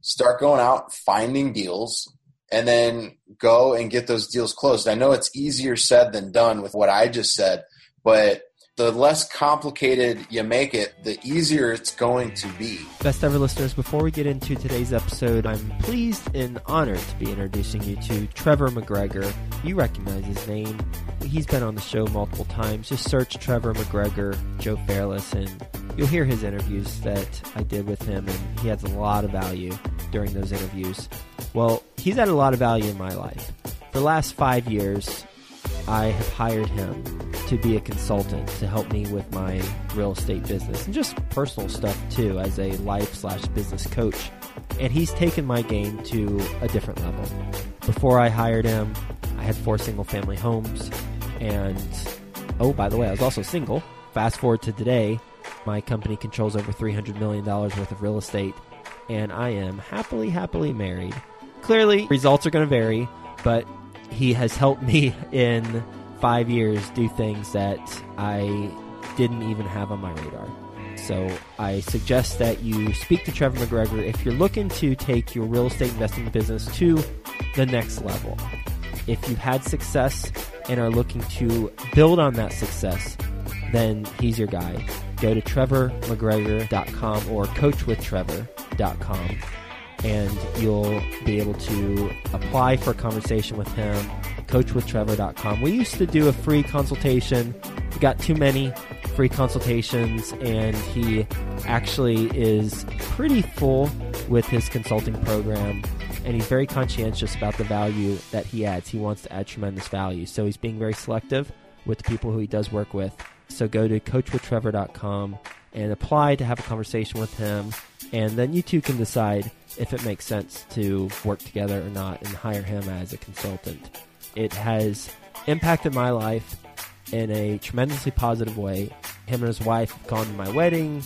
start going out, finding deals, and then go and get those deals closed. I know it's easier said than done with what I just said, but the less complicated you make it, the easier it's going to be. Best ever listeners, before we get into today's episode, I'm pleased and honored to be introducing you to Trevor McGregor. You recognize his name. He's been on the show multiple times. Just search Trevor McGregor, Joe Fairless, and you'll hear his interviews that I did with him, and he has a lot of value during those interviews. Well, he's had a lot of value in my life. For the last five years, I have hired him to be a consultant to help me with my real estate business and just personal stuff too as a life slash business coach. And he's taken my game to a different level. Before I hired him, I had four single family homes. And oh, by the way, I was also single. Fast forward to today, my company controls over $300 million worth of real estate. And I am happily, happily married. Clearly, results are going to vary, but he has helped me in five years do things that I didn't even have on my radar. So I suggest that you speak to Trevor McGregor if you're looking to take your real estate investing business to the next level. If you've had success and are looking to build on that success, then he's your guy. Go to trevormcgregor.com or coachwithtrevor.com and you'll be able to apply for a conversation with him. Coachwithtrevor.com. We used to do a free consultation. We got too many free consultations, and he actually is pretty full with his consulting program. And he's very conscientious about the value that he adds. He wants to add tremendous value. So he's being very selective with the people who he does work with. So go to coachwithtrevor.com and apply to have a conversation with him. And then you two can decide if it makes sense to work together or not and hire him as a consultant. It has impacted my life in a tremendously positive way. Him and his wife have gone to my wedding.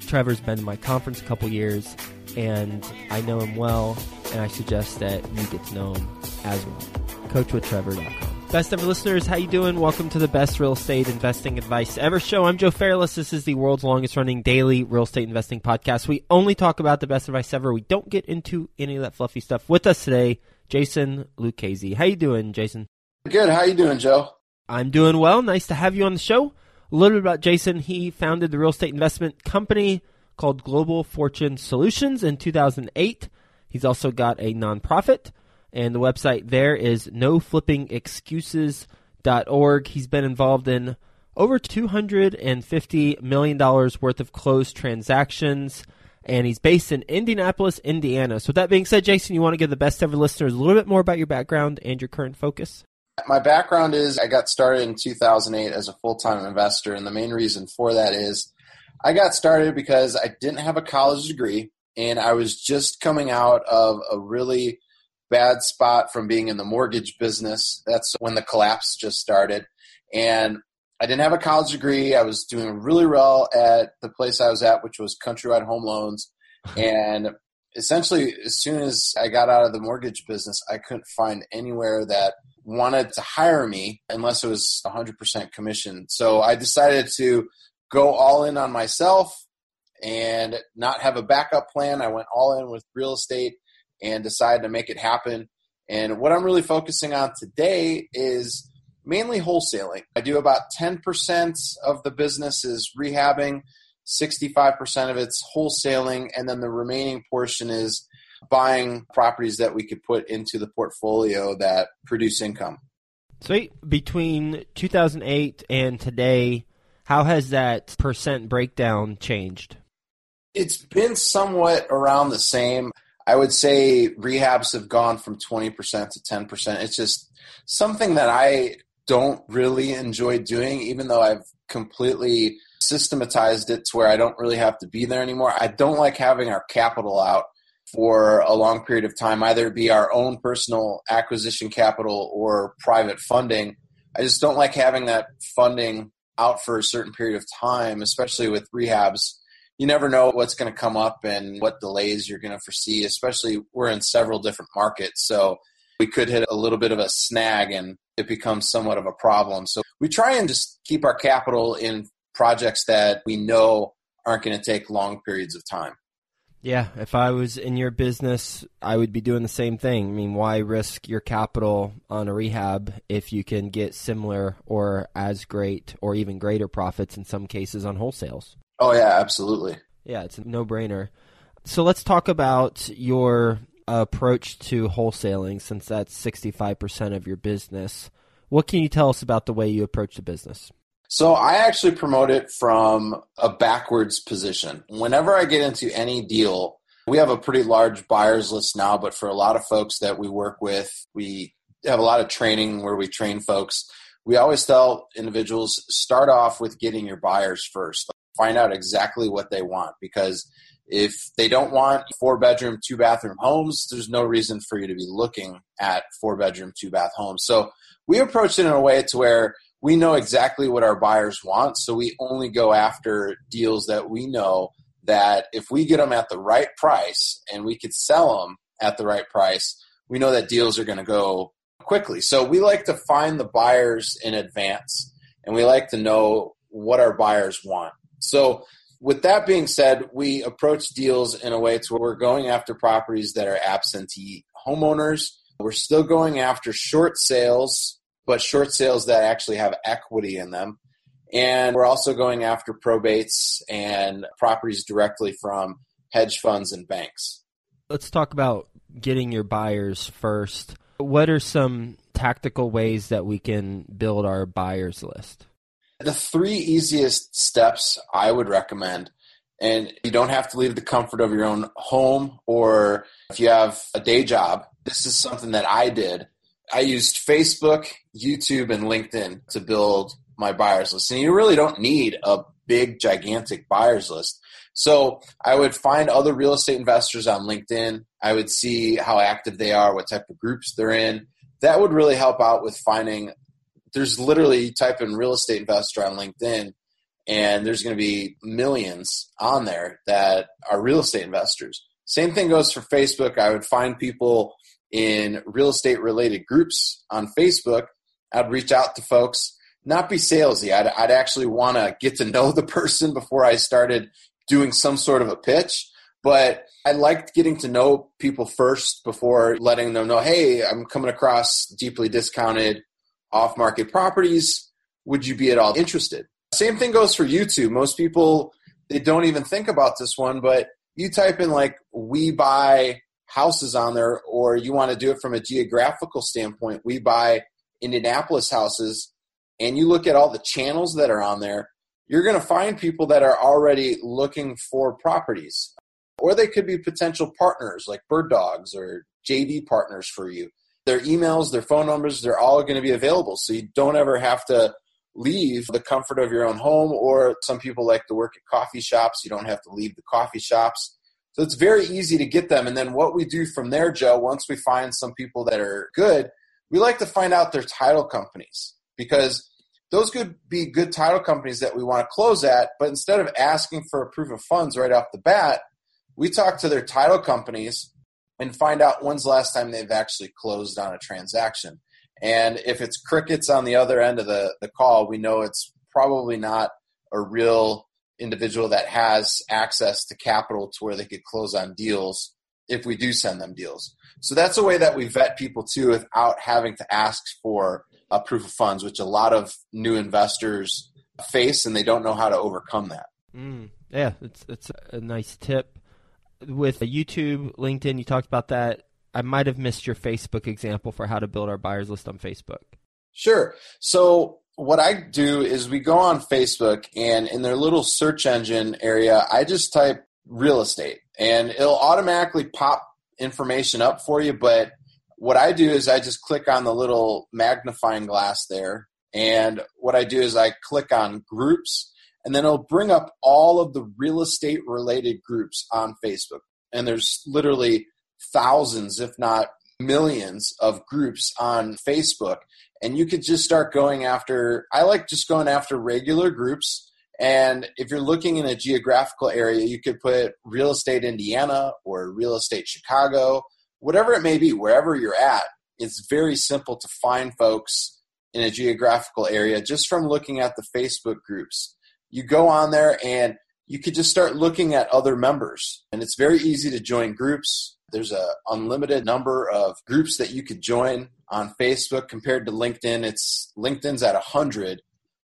Trevor's been to my conference a couple years, and I know him well, and I suggest that you get to know him as well. CoachWithTrevor.com. Best ever listeners, how you doing? Welcome to the best real estate investing advice ever show. I'm Joe Fairless. This is the world's longest running daily real estate investing podcast. We only talk about the best advice ever. We don't get into any of that fluffy stuff. With us today, Jason Lucchese. How you doing, Jason? Good. How you doing, Joe? I'm doing well. Nice to have you on the show. A little bit about Jason. He founded the real estate investment company called Global Fortune Solutions in 2008. He's also got a nonprofit and the website there is noflippingexcuses.org. He's been involved in over $250 million worth of closed transactions, and he's based in Indianapolis, Indiana. So, that being said, Jason, you want to give the best ever listeners a little bit more about your background and your current focus? My background is I got started in 2008 as a full time investor, and the main reason for that is I got started because I didn't have a college degree and I was just coming out of a really bad spot from being in the mortgage business. That's when the collapse just started. And I didn't have a college degree. I was doing really well at the place I was at, which was Countrywide Home Loans. And essentially, as soon as I got out of the mortgage business, I couldn't find anywhere that wanted to hire me unless it was 100% commission. So I decided to go all in on myself and not have a backup plan. I went all in with real estate and decided to make it happen. And what I'm really focusing on today is mainly wholesaling. I do about 10% of the business is rehabbing, 65% of it's wholesaling, and then the remaining portion is buying properties that we could put into the portfolio that produce income. Sweet. Between 2008 and today, how has that percent breakdown changed? It's been somewhat around the same. I would say rehabs have gone from 20% to 10%. It's just something that I don't really enjoy doing, even though I've completely systematized it to where I don't really have to be there anymore. I don't like having our capital out for a long period of time, either be our own personal acquisition capital or private funding. I just don't like having that funding out for a certain period of time, especially with rehabs you never know what's going to come up and what delays you're going to foresee, especially we're in several different markets. So we could hit a little bit of a snag and it becomes somewhat of a problem. So we try and just keep our capital in projects that we know aren't going to take long periods of time. Yeah, if I was in your business, I would be doing the same thing. I mean, why risk your capital on a rehab if you can get similar or as great or even greater profits in some cases on wholesales? Oh, yeah, absolutely. Yeah, it's a no brainer. So let's talk about your approach to wholesaling since that's 65% of your business. What can you tell us about the way you approach the business? So I actually promote it from a backwards position. Whenever I get into any deal, we have a pretty large buyers list now, but for a lot of folks that we work with, we have a lot of training where we train folks. We always tell individuals start off with getting your buyers first. Find out exactly what they want because if they don't want four bedroom, two bathroom homes, there's no reason for you to be looking at four bedroom, two bath homes. So we approach it in a way to where we know exactly what our buyers want, so we only go after deals that we know that if we get them at the right price and we could sell them at the right price, we know that deals are going to go quickly. So we like to find the buyers in advance and we like to know what our buyers want. So with that being said, we approach deals in a way to where we're going after properties that are absentee homeowners. We're still going after short sales but short sales that actually have equity in them. And we're also going after probates and properties directly from hedge funds and banks. Let's talk about getting your buyers first. What are some tactical ways that we can build our buyers list? The three easiest steps I would recommend, and you don't have to leave the comfort of your own home or if you have a day job, this is something that I did I used Facebook, YouTube, and LinkedIn to build my buyers list. And you really don't need a big, gigantic buyers list. So I would find other real estate investors on LinkedIn. I would see how active they are, what type of groups they're in. That would really help out with finding. There's literally type in real estate investor on LinkedIn, and there's going to be millions on there that are real estate investors. Same thing goes for Facebook. I would find people in real estate related groups on Facebook, I'd reach out to folks, not be salesy. I'd, I'd actually want to get to know the person before I started doing some sort of a pitch. But I liked getting to know people first before letting them know, hey, I'm coming across deeply discounted off market properties. Would you be at all interested? Same thing goes for YouTube. Most people, they don't even think about this one, but you type in like, we buy houses on there, or you want to do it from a geographical standpoint, we buy Indianapolis houses, and you look at all the channels that are on there, you're going to find people that are already looking for properties. Or they could be potential partners like Bird Dogs or JV partners for you. Their emails, their phone numbers, they're all going to be available. So you don't ever have to leave the comfort of your own home, or some people like to work at coffee shops. You don't have to leave the coffee shops. So it's very easy to get them. And then what we do from there, Joe, once we find some people that are good, we like to find out their title companies because those could be good title companies that we want to close at. But instead of asking for a proof of funds right off the bat, we talk to their title companies and find out when's the last time they've actually closed on a transaction. And if it's crickets on the other end of the, the call, we know it's probably not a real individual that has access to capital to where they could close on deals if we do send them deals. So that's a way that we vet people too without having to ask for a proof of funds, which a lot of new investors face and they don't know how to overcome that. Mm, yeah, it's it's a nice tip. With YouTube, LinkedIn, you talked about that. I might have missed your Facebook example for how to build our buyers list on Facebook. Sure. So what I do is we go on Facebook and in their little search engine area, I just type real estate and it'll automatically pop information up for you. But what I do is I just click on the little magnifying glass there. And what I do is I click on groups and then it'll bring up all of the real estate related groups on Facebook. And there's literally thousands, if not millions of groups on Facebook. And you could just start going after i like just going after regular groups. And if you're looking in a geographical area you could put real estate indiana or real estate chicago whatever it may be wherever you're at. It's very simple to find folks in a geographical area just from looking at the facebook groups you go on there and you could just start looking at other members. And it's very easy to join groups. There's a unlimited number of groups that you could join on Facebook compared to LinkedIn. It's LinkedIn's at 100,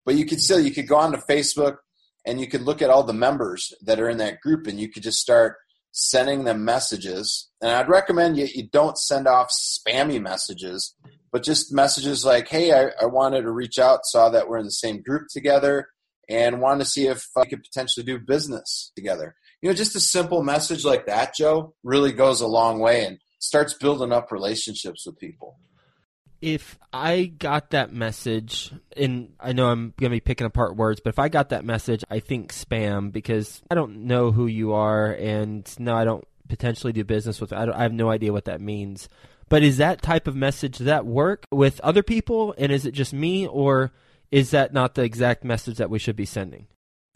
but you could still you could go on to Facebook and you could look at all the members that are in that group and you could just start sending them messages. And I'd recommend you, you don't send off spammy messages, but just messages like, hey, I, I wanted to reach out, saw that we're in the same group together, and wanted to see if uh, I could potentially do business together. You know, just a simple message like that, Joe, really goes a long way and starts building up relationships with people if I got that message, and I know I'm going to be picking apart words, but if I got that message, I think spam because I don't know who you are, and no, I don't potentially do business with. I, I have no idea what that means. But is that type of message that work with other people, and is it just me, or is that not the exact message that we should be sending?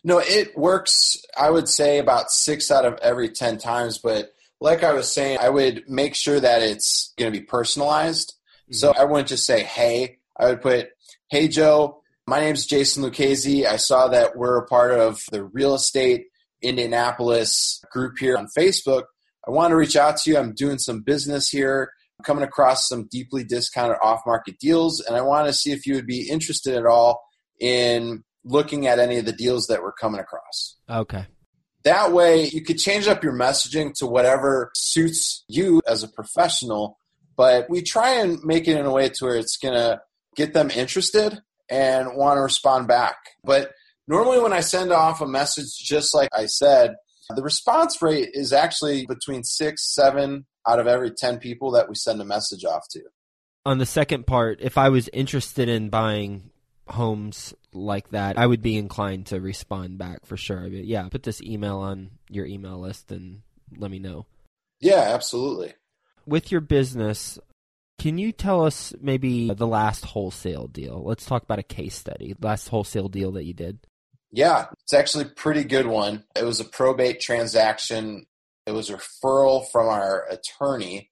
No, it works. I would say about six out of every ten times, but like I was saying, I would make sure that it's going to be personalized so mm-hmm. I wouldn't just say, hey, I would put, hey, Joe, my name is Jason Lucchese. I saw that we're a part of the real estate Indianapolis group here on Facebook. I want to reach out to you. I'm doing some business here. Coming across some deeply discounted off market deals, and I want to see if you would be interested at all in looking at any of the deals that we're coming across. Okay. That way, you could change up your messaging to whatever suits you as a professional but we try and make it in a way to where it's going to get them interested and want to respond back. But normally, when I send off a message, just like I said, the response rate is actually between six, seven out of every 10 people that we send a message off to. On the second part, if I was interested in buying homes like that, I would be inclined to respond back for sure. Mean, yeah, put this email on your email list and let me know. Yeah, absolutely with your business, can you tell us maybe the last wholesale deal? Let's talk about a case study. Last wholesale deal that you did. Yeah, it's actually a pretty good one. It was a probate transaction. It was a referral from our attorney,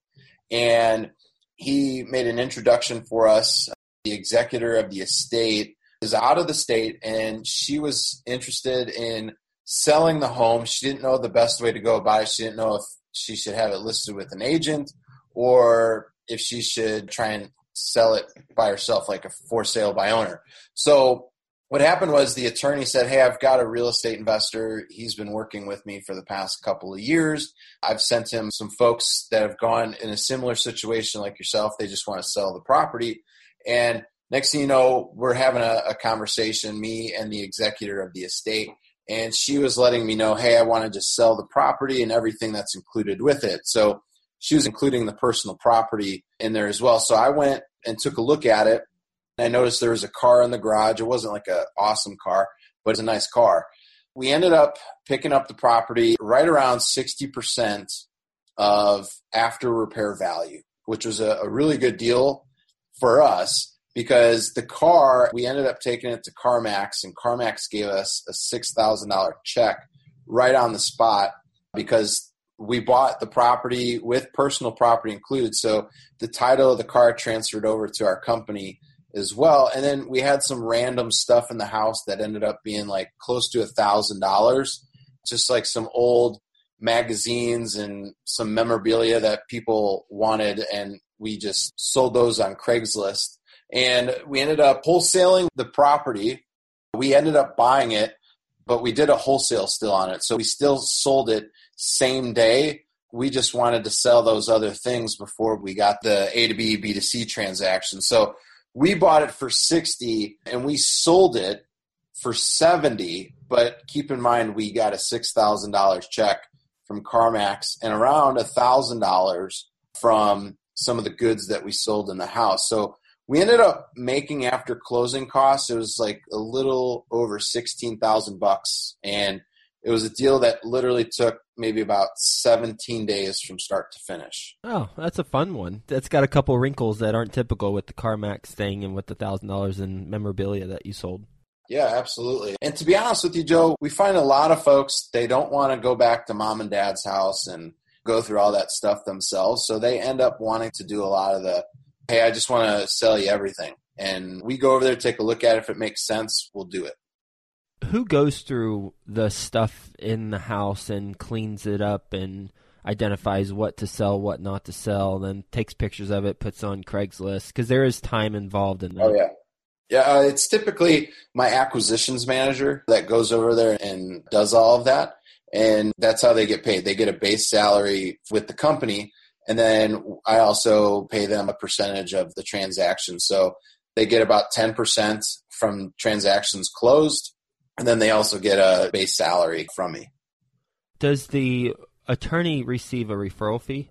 and he made an introduction for us. The executor of the estate is out of the state, and she was interested in selling the home. She didn't know the best way to go about it. She didn't know if she should have it listed with an agent or if she should try and sell it by herself, like a for sale by owner. So what happened was the attorney said, Hey, I've got a real estate investor. He's been working with me for the past couple of years. I've sent him some folks that have gone in a similar situation like yourself. They just want to sell the property. And next thing you know, we're having a, a conversation, me and the executor of the estate. And she was letting me know, Hey, I want to just sell the property and everything that's included with it. So she was including the personal property in there as well. So I went and took a look at it. I noticed there was a car in the garage. It wasn't like an awesome car, but it's a nice car. We ended up picking up the property right around 60% of after repair value, which was a, a really good deal for us because the car, we ended up taking it to CarMax, and CarMax gave us a $6,000 check right on the spot because we bought the property with personal property included. So the title of the car transferred over to our company as well. And then we had some random stuff in the house that ended up being like close to a thousand dollars, just like some old magazines and some memorabilia that people wanted. And we just sold those on Craigslist. And we ended up wholesaling the property. We ended up buying it, but we did a wholesale still on it. So we still sold it same day. We just wanted to sell those other things before we got the A to B, B to C transaction. So we bought it for 60 and we sold it for 70. But keep in mind, we got a $6,000 check from CarMax and around $1,000 from some of the goods that we sold in the house. So we ended up making after closing costs, it was like a little over 16,000 bucks. And it was a deal that literally took maybe about 17 days from start to finish. Oh, that's a fun one. That's got a couple wrinkles that aren't typical with the CarMax thing and with the $1,000 in memorabilia that you sold. Yeah, absolutely. And to be honest with you, Joe, we find a lot of folks, they don't want to go back to mom and dad's house and go through all that stuff themselves. So they end up wanting to do a lot of the, hey, I just want to sell you everything. And we go over there, take a look at it. If it makes sense, we'll do it. Who goes through the stuff in the house and cleans it up and identifies what to sell, what not to sell, then takes pictures of it, puts on Craigslist? Because there is time involved in that. Oh yeah, yeah. Uh, it's typically my acquisitions manager that goes over there and does all of that, and that's how they get paid. They get a base salary with the company, and then I also pay them a percentage of the transaction. So they get about ten percent from transactions closed, and then they also get a base salary from me. Does the attorney receive a referral fee?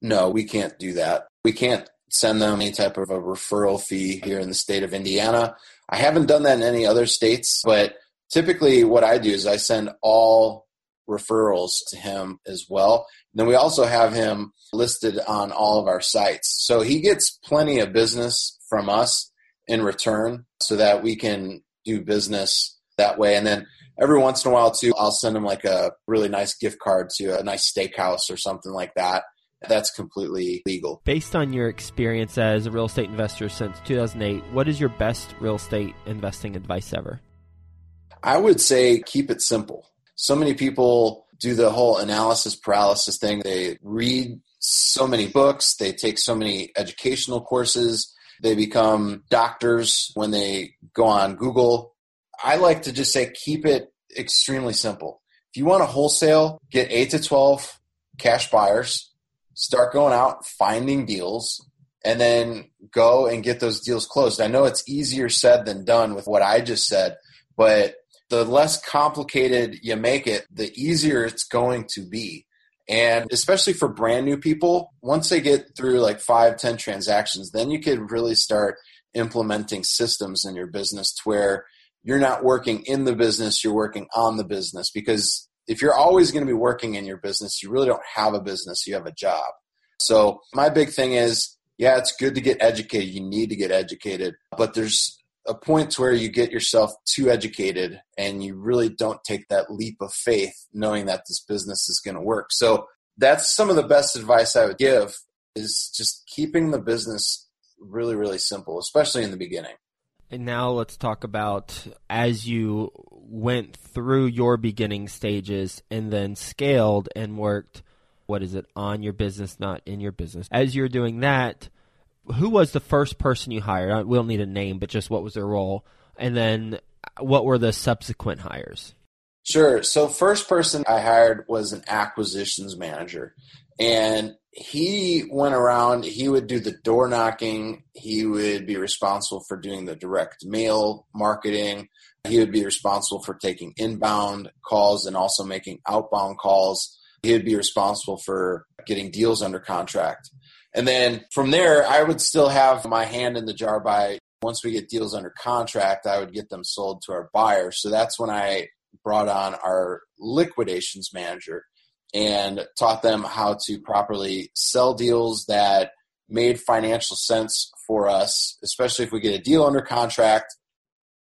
No, we can't do that. We can't send them any type of a referral fee here in the state of Indiana. I haven't done that in any other states, but typically what I do is I send all referrals to him as well. And then we also have him listed on all of our sites. So he gets plenty of business from us in return so that we can do business that way. And then every once in a while too, I'll send them like a really nice gift card to a nice steakhouse or something like that. That's completely legal. Based on your experience as a real estate investor since 2008, what is your best real estate investing advice ever? I would say keep it simple. So many people do the whole analysis paralysis thing. They read so many books, they take so many educational courses, they become doctors when they go on Google I like to just say keep it extremely simple. If you want to wholesale, get 8 to 12 cash buyers, start going out, finding deals, and then go and get those deals closed. I know it's easier said than done with what I just said, but the less complicated you make it, the easier it's going to be. And especially for brand new people, once they get through like five, ten transactions, then you could really start implementing systems in your business to where you're not working in the business, you're working on the business. Because if you're always going to be working in your business, you really don't have a business, you have a job. So, my big thing is yeah, it's good to get educated. You need to get educated. But there's a point where you get yourself too educated and you really don't take that leap of faith knowing that this business is going to work. So, that's some of the best advice I would give is just keeping the business really, really simple, especially in the beginning. And now let's talk about as you went through your beginning stages and then scaled and worked, what is it, on your business, not in your business. As you're doing that, who was the first person you hired? Uh, we don't need a name, but just what was their role? And then what were the subsequent hires? Sure. So, first person I hired was an acquisitions manager. And he went around, he would do the door knocking, he would be responsible for doing the direct mail marketing, he would be responsible for taking inbound calls and also making outbound calls. He would be responsible for getting deals under contract. And then from there, I would still have my hand in the jar by once we get deals under contract, I would get them sold to our buyers. So that's when I brought on our liquidations manager and taught them how to properly sell deals that made financial sense for us, especially if we get a deal under contract.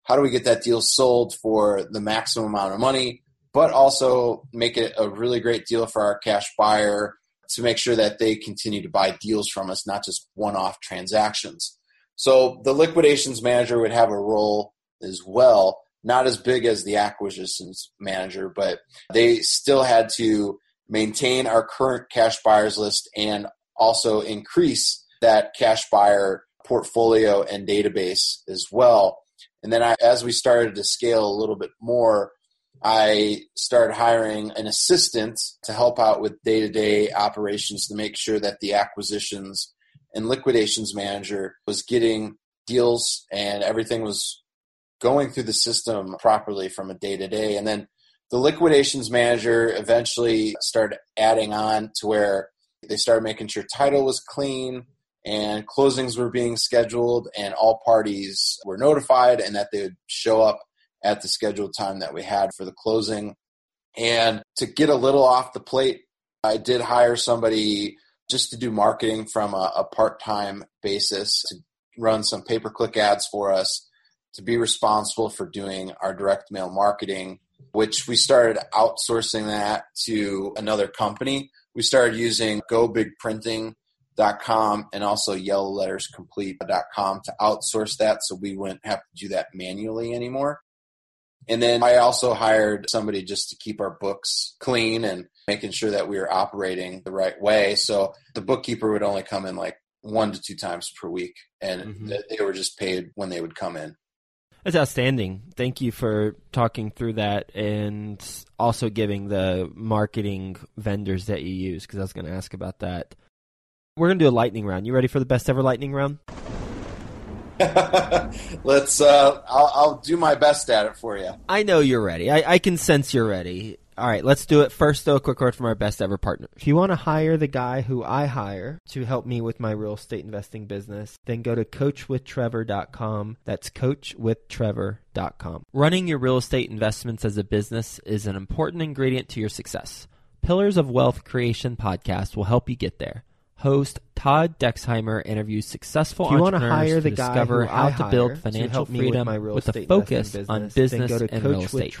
How do we get that deal sold for the maximum amount of money, but also make it a really great deal for our cash buyer to make sure that they continue to buy deals from us, not just one off transactions. So the liquidations manager would have a role as well, not as big as the acquisitions manager, but they still had to maintain our current cash buyers list and also increase that cash buyer portfolio and database as well. And then I, as we started to scale a little bit more, I started hiring an assistant to help out with day to day operations to make sure that the acquisitions and liquidations manager was getting deals and everything was going through the system properly from a day to day. And then the liquidations manager eventually started adding on to where they started making sure title was clean and closings were being scheduled and all parties were notified and that they would show up at the scheduled time that we had for the closing. And to get a little off the plate, I did hire somebody just to do marketing from a, a part time basis to run some pay per click ads for us, to be responsible for doing our direct mail marketing which we started outsourcing that to another company. We started using gobigprinting.com and also yellowletterscomplete.com to outsource that so we wouldn't have to do that manually anymore. And then I also hired somebody just to keep our books clean and making sure that we were operating the right way. So the bookkeeper would only come in like one to two times per week, and mm-hmm. they were just paid when they would come in. That's outstanding. Thank you for talking through that and also giving the marketing vendors that you use because I was going to ask about that. We're going to do a lightning round. You ready for the best ever lightning round? Let's. Uh, I'll, I'll, do my best at it for you. I know you're ready. I, I can sense you're ready. All right, let's do it. First, though, a quick word from our best ever partner. If you want to hire the guy who I hire to help me with my real estate investing business, then go to coachwithtrevor.com. That's coachwithtrevor.com. Running your real estate investments as a business is an important ingredient to your success. Pillars of Wealth Creation podcast will help you get there host Todd Dexheimer interviews successful if you want to hire the guy discover how to build financial to freedom with, with a focus business, on business go to and real estate.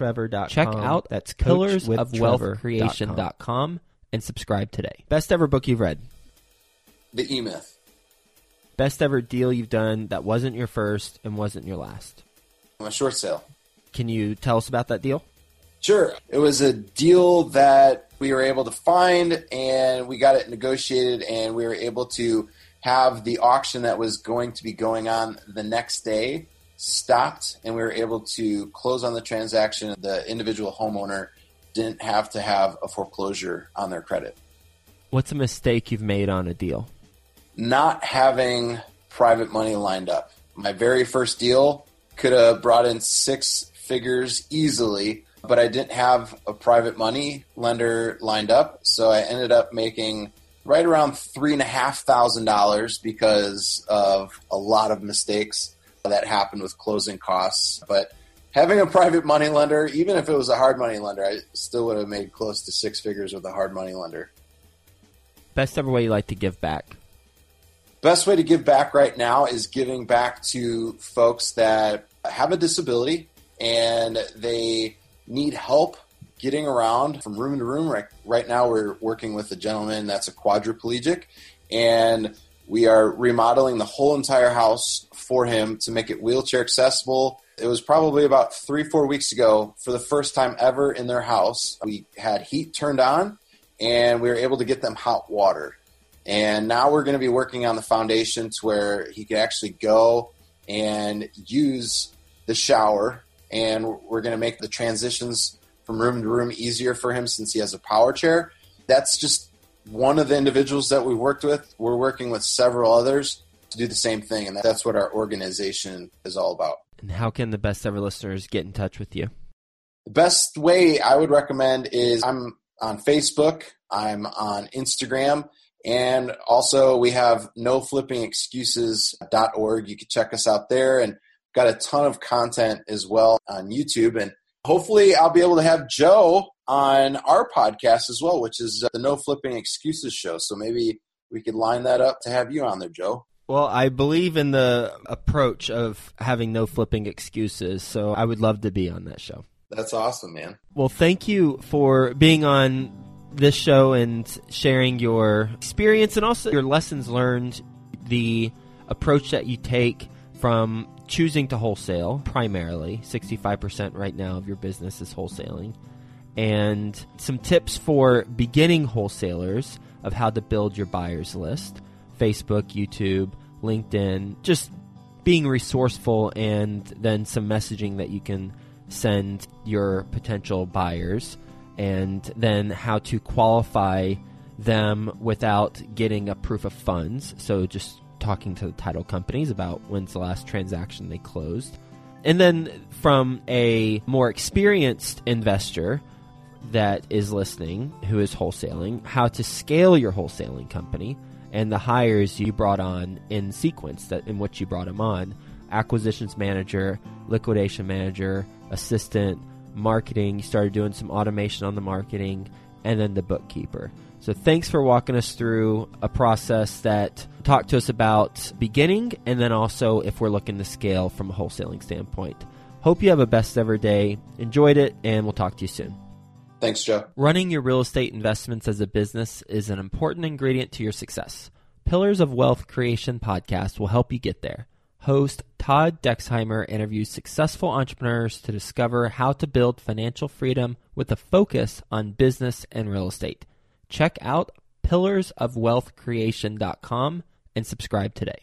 Check out that's pillars of wealth creation.com and subscribe today. Best ever book you've read? The E Myth. Best ever deal you've done that wasn't your first and wasn't your last? A short sale. Can you tell us about that deal? Sure. It was a deal that we were able to find and we got it negotiated and we were able to have the auction that was going to be going on the next day stopped and we were able to close on the transaction. The individual homeowner didn't have to have a foreclosure on their credit. What's a mistake you've made on a deal? Not having private money lined up. My very first deal could have brought in six figures easily but I didn't have a private money lender lined up, so I ended up making right around three and a half thousand dollars because of a lot of mistakes that happened with closing costs. But having a private money lender, even if it was a hard money lender, I still would have made close to six figures with a hard money lender. Best ever way you like to give back? Best way to give back right now is giving back to folks that have a disability and they need help getting around from room to room. Right, right now, we're working with a gentleman that's a quadriplegic, and we are remodeling the whole entire house for him to make it wheelchair accessible. It was probably about three, four weeks ago, for the first time ever in their house, we had heat turned on and we were able to get them hot water. And now we're going to be working on the foundation to where he can actually go and use the shower and we're going to make the transitions from room to room easier for him since he has a power chair. That's just one of the individuals that we worked with. We're working with several others to do the same thing, and that's what our organization is all about. And how can the best ever listeners get in touch with you? The best way I would recommend is I'm on Facebook, I'm on Instagram, and also we have noflippingexcuses.org. You can check us out there and got a ton of content as well on YouTube. And hopefully, I'll be able to have Joe on our podcast as well, which is uh, the No Flipping Excuses show. So maybe we could line that up to have you on there, Joe. Well, I believe in the approach of having no flipping excuses, so I would love to be on that show. That's awesome, man. Well, thank you for being on this show and sharing your experience and also your lessons learned, the approach that you take from choosing to wholesale primarily. 65% right now of your business is wholesaling. And some tips for beginning wholesalers of how to build your buyers list. Facebook youtube linkedin just being resourceful and then some messaging that you can send your potential buyers. And then how to qualify them without getting a proof of funds. So just talking to the title companies about when's the last transaction they closed. And then from a more experienced investor that is listening, who is wholesaling, how to scale your wholesaling company and the hires you brought on in sequence that in which you brought them on acquisitions manager, liquidation manager, assistant, marketing. You started doing some automation on the marketing, and then the bookkeeper. So thanks for walking us through a process that talked to us about beginning and then also if we're looking to scale from a wholesaling standpoint. Hope you have a best ever day. Enjoyed it and we'll talk to you soon. Thanks, Joe. Running your real estate investments as a business is an important ingredient to your success. Pillars of Wealth Creation podcast will help you get there. Host Todd Dexheimer interviews successful entrepreneurs to discover how to build financial freedom with a focus on business and real estate. Check out pillarsofwealthcreation.com and subscribe today.